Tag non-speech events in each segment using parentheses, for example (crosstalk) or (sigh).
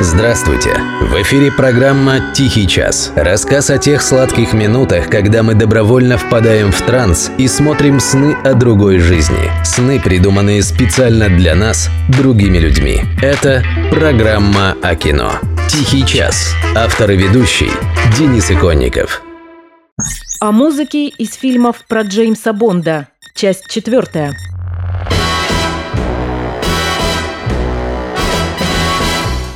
Здравствуйте! В эфире программа «Тихий час». Рассказ о тех сладких минутах, когда мы добровольно впадаем в транс и смотрим сны о другой жизни. Сны, придуманные специально для нас, другими людьми. Это программа о кино. «Тихий час». Автор и ведущий Денис Иконников. О музыке из фильмов про Джеймса Бонда. Часть четвертая.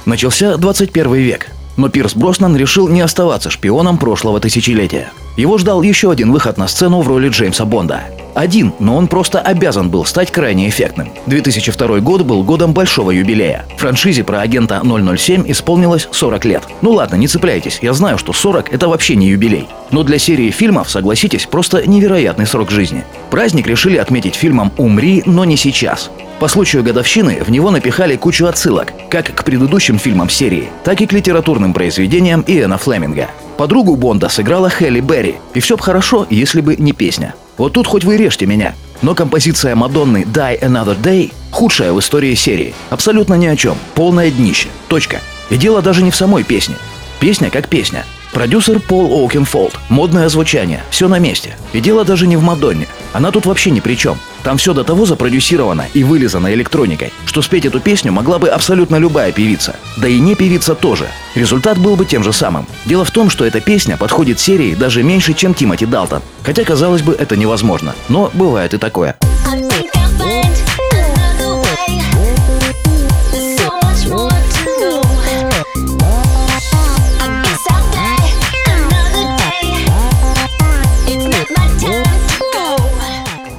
Начался 21 век, но Пирс Броснан решил не оставаться шпионом прошлого тысячелетия. Его ждал еще один выход на сцену в роли Джеймса Бонда. Один, но он просто обязан был стать крайне эффектным. 2002 год был годом большого юбилея. Франшизе про агента 007 исполнилось 40 лет. Ну ладно, не цепляйтесь, я знаю, что 40 это вообще не юбилей. Но для серии фильмов, согласитесь, просто невероятный срок жизни. Праздник решили отметить фильмом «Умри, но не сейчас». По случаю годовщины в него напихали кучу отсылок, как к предыдущим фильмам серии, так и к литературным произведениям Иэна Флеминга. Подругу Бонда сыграла Хелли Берри, и все бы хорошо, если бы не песня. Вот тут хоть вы режьте меня. Но композиция Мадонны «Die Another Day» худшая в истории серии. Абсолютно ни о чем. Полное днище. Точка. И дело даже не в самой песне. Песня как песня. Продюсер Пол Оукенфолд. Модное звучание. Все на месте. И дело даже не в Мадонне. Она тут вообще ни при чем. Там все до того запродюсировано и вылизано электроникой, что спеть эту песню могла бы абсолютно любая певица. Да и не певица тоже. Результат был бы тем же самым. Дело в том, что эта песня подходит серии даже меньше, чем Тимоти Далтон. Хотя, казалось бы, это невозможно. Но бывает и такое.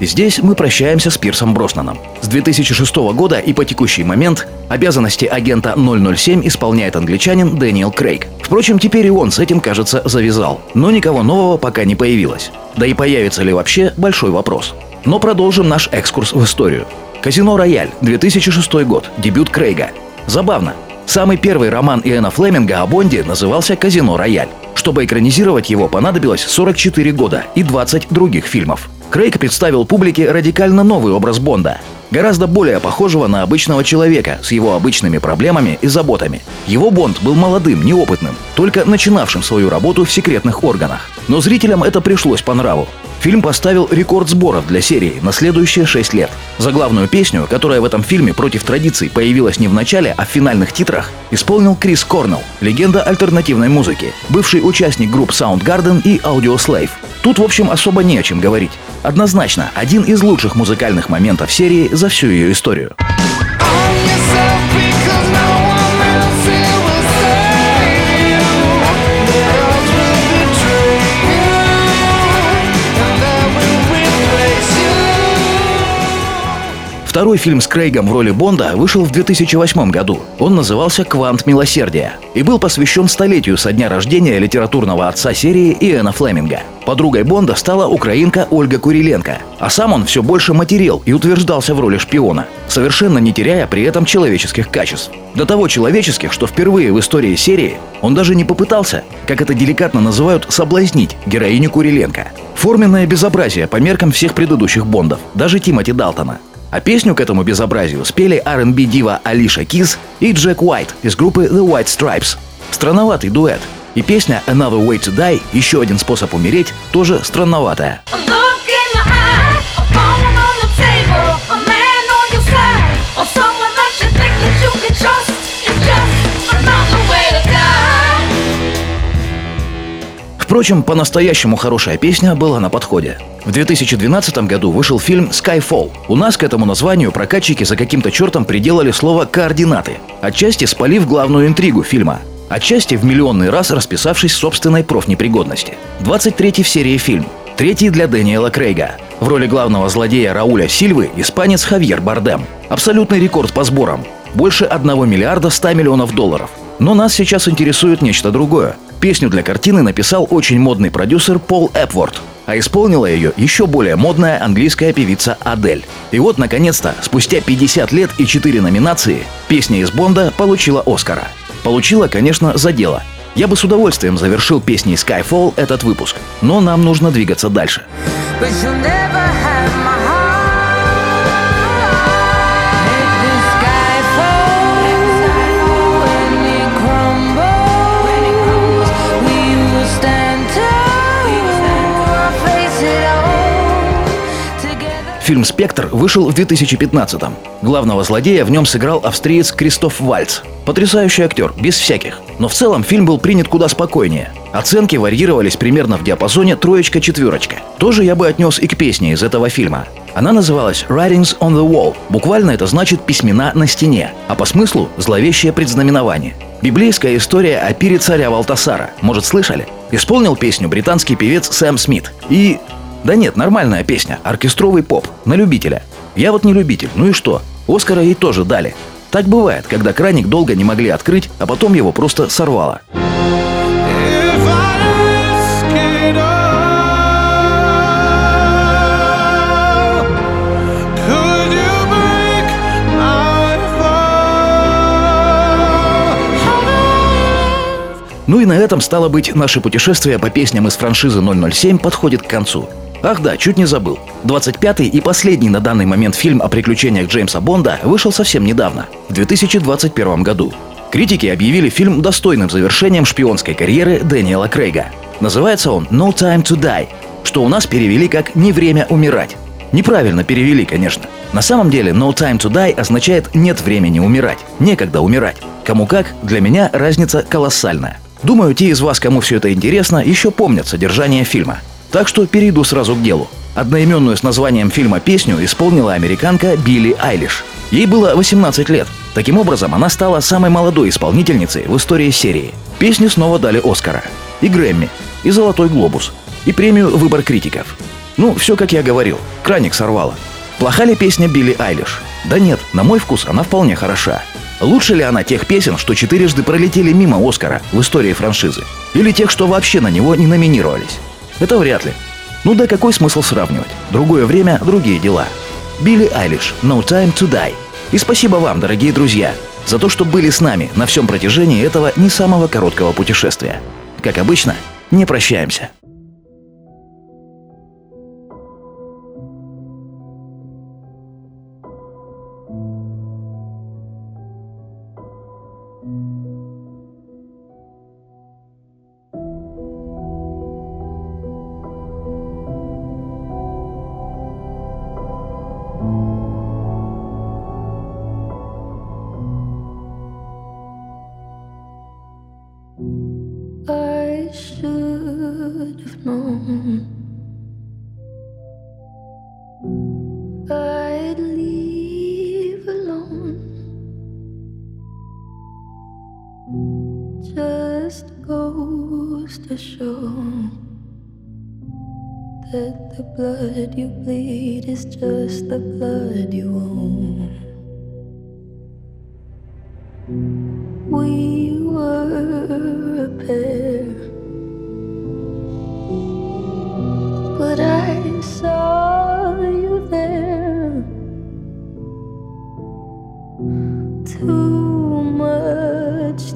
Здесь мы прощаемся с Пирсом Броснаном. С 2006 года и по текущий момент обязанности агента 007 исполняет англичанин Дэниел Крейг. Впрочем, теперь и он с этим, кажется, завязал. Но никого нового пока не появилось. Да и появится ли вообще – большой вопрос. Но продолжим наш экскурс в историю. «Казино Рояль», 2006 год, дебют Крейга. Забавно. Самый первый роман Иэна Флеминга о Бонде назывался «Казино Рояль». Чтобы экранизировать его, понадобилось 44 года и 20 других фильмов. Крейг представил публике радикально новый образ Бонда, гораздо более похожего на обычного человека с его обычными проблемами и заботами. Его Бонд был молодым, неопытным, только начинавшим свою работу в секретных органах. Но зрителям это пришлось по нраву. Фильм поставил рекорд сборов для серии на следующие шесть лет. За главную песню, которая в этом фильме против традиций появилась не в начале, а в финальных титрах, исполнил Крис Корнелл, легенда альтернативной музыки, бывший участник групп Soundgarden и Audioslave. Тут, в общем, особо не о чем говорить. Однозначно, один из лучших музыкальных моментов серии за всю ее историю. Второй фильм с Крейгом в роли Бонда вышел в 2008 году. Он назывался «Квант милосердия» и был посвящен столетию со дня рождения литературного отца серии Иэна Флеминга. Подругой Бонда стала украинка Ольга Куриленко, а сам он все больше материл и утверждался в роли шпиона, совершенно не теряя при этом человеческих качеств. До того человеческих, что впервые в истории серии он даже не попытался, как это деликатно называют, соблазнить героиню Куриленко. Форменное безобразие по меркам всех предыдущих Бондов, даже Тимоти Далтона. А песню к этому безобразию спели R&B дива Алиша Киз и Джек Уайт из группы The White Stripes. Странноватый дуэт. И песня Another Way to Die, еще один способ умереть, тоже странноватая. Впрочем, по-настоящему хорошая песня была на подходе. В 2012 году вышел фильм Skyfall. У нас к этому названию прокатчики за каким-то чертом приделали слово «координаты», отчасти спалив главную интригу фильма, отчасти в миллионный раз расписавшись собственной профнепригодности. 23-й в серии фильм. Третий для Дэниела Крейга. В роли главного злодея Рауля Сильвы испанец Хавьер Бардем. Абсолютный рекорд по сборам. Больше 1 миллиарда 100 миллионов долларов. Но нас сейчас интересует нечто другое. Песню для картины написал очень модный продюсер Пол Эпворд, а исполнила ее еще более модная английская певица Адель. И вот, наконец-то, спустя 50 лет и 4 номинации, песня из Бонда получила Оскара. Получила, конечно, за дело. Я бы с удовольствием завершил песней Skyfall этот выпуск, но нам нужно двигаться дальше. Фильм «Спектр» вышел в 2015-м. Главного злодея в нем сыграл австриец Кристоф Вальц. Потрясающий актер, без всяких. Но в целом фильм был принят куда спокойнее. Оценки варьировались примерно в диапазоне троечка-четверочка. Тоже я бы отнес и к песне из этого фильма. Она называлась «Writings on the Wall». Буквально это значит «письмена на стене», а по смыслу «зловещее предзнаменование». Библейская история о пире царя Валтасара. Может, слышали? Исполнил песню британский певец Сэм Смит. И... Да нет, нормальная песня, оркестровый поп, на любителя. Я вот не любитель, ну и что? Оскара ей тоже дали. Так бывает, когда краник долго не могли открыть, а потом его просто сорвало. Ну и на этом, стало быть, наше путешествие по песням из франшизы 007 подходит к концу. Ах да, чуть не забыл. 25-й и последний на данный момент фильм о приключениях Джеймса Бонда вышел совсем недавно, в 2021 году. Критики объявили фильм достойным завершением шпионской карьеры Дэниела Крейга. Называется он «No Time to Die», что у нас перевели как «Не время умирать». Неправильно перевели, конечно. На самом деле «No time to die» означает «нет времени умирать», «некогда умирать». Кому как, для меня разница колоссальная. Думаю, те из вас, кому все это интересно, еще помнят содержание фильма. Так что перейду сразу к делу. Одноименную с названием фильма песню исполнила американка Билли Айлиш. Ей было 18 лет. Таким образом, она стала самой молодой исполнительницей в истории серии. Песне снова дали Оскара. И Грэмми, и Золотой Глобус, и премию «Выбор критиков». Ну, все как я говорил, краник сорвала. Плоха ли песня Билли Айлиш? Да нет, на мой вкус она вполне хороша. Лучше ли она тех песен, что четырежды пролетели мимо Оскара в истории франшизы? Или тех, что вообще на него не номинировались? Это вряд ли. Ну да какой смысл сравнивать? Другое время, другие дела. Билли Айлиш, No Time to Die. И спасибо вам, дорогие друзья, за то, что были с нами на всем протяжении этого не самого короткого путешествия. Как обычно, не прощаемся. Should have known. I'd leave alone. Just goes to show That the blood you bleed is just the blood you own. We were a pair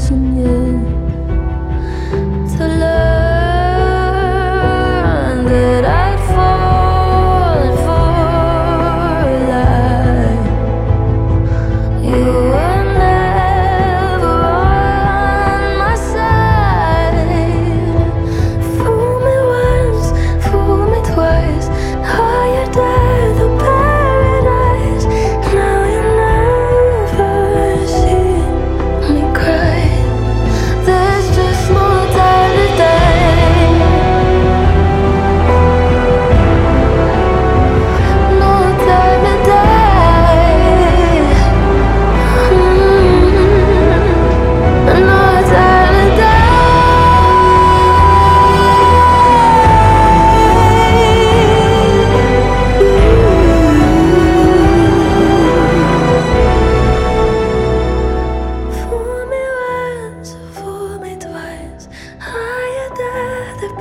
信念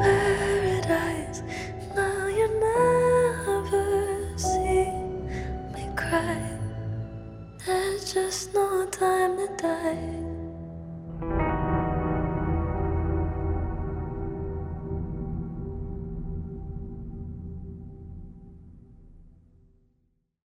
back. (laughs)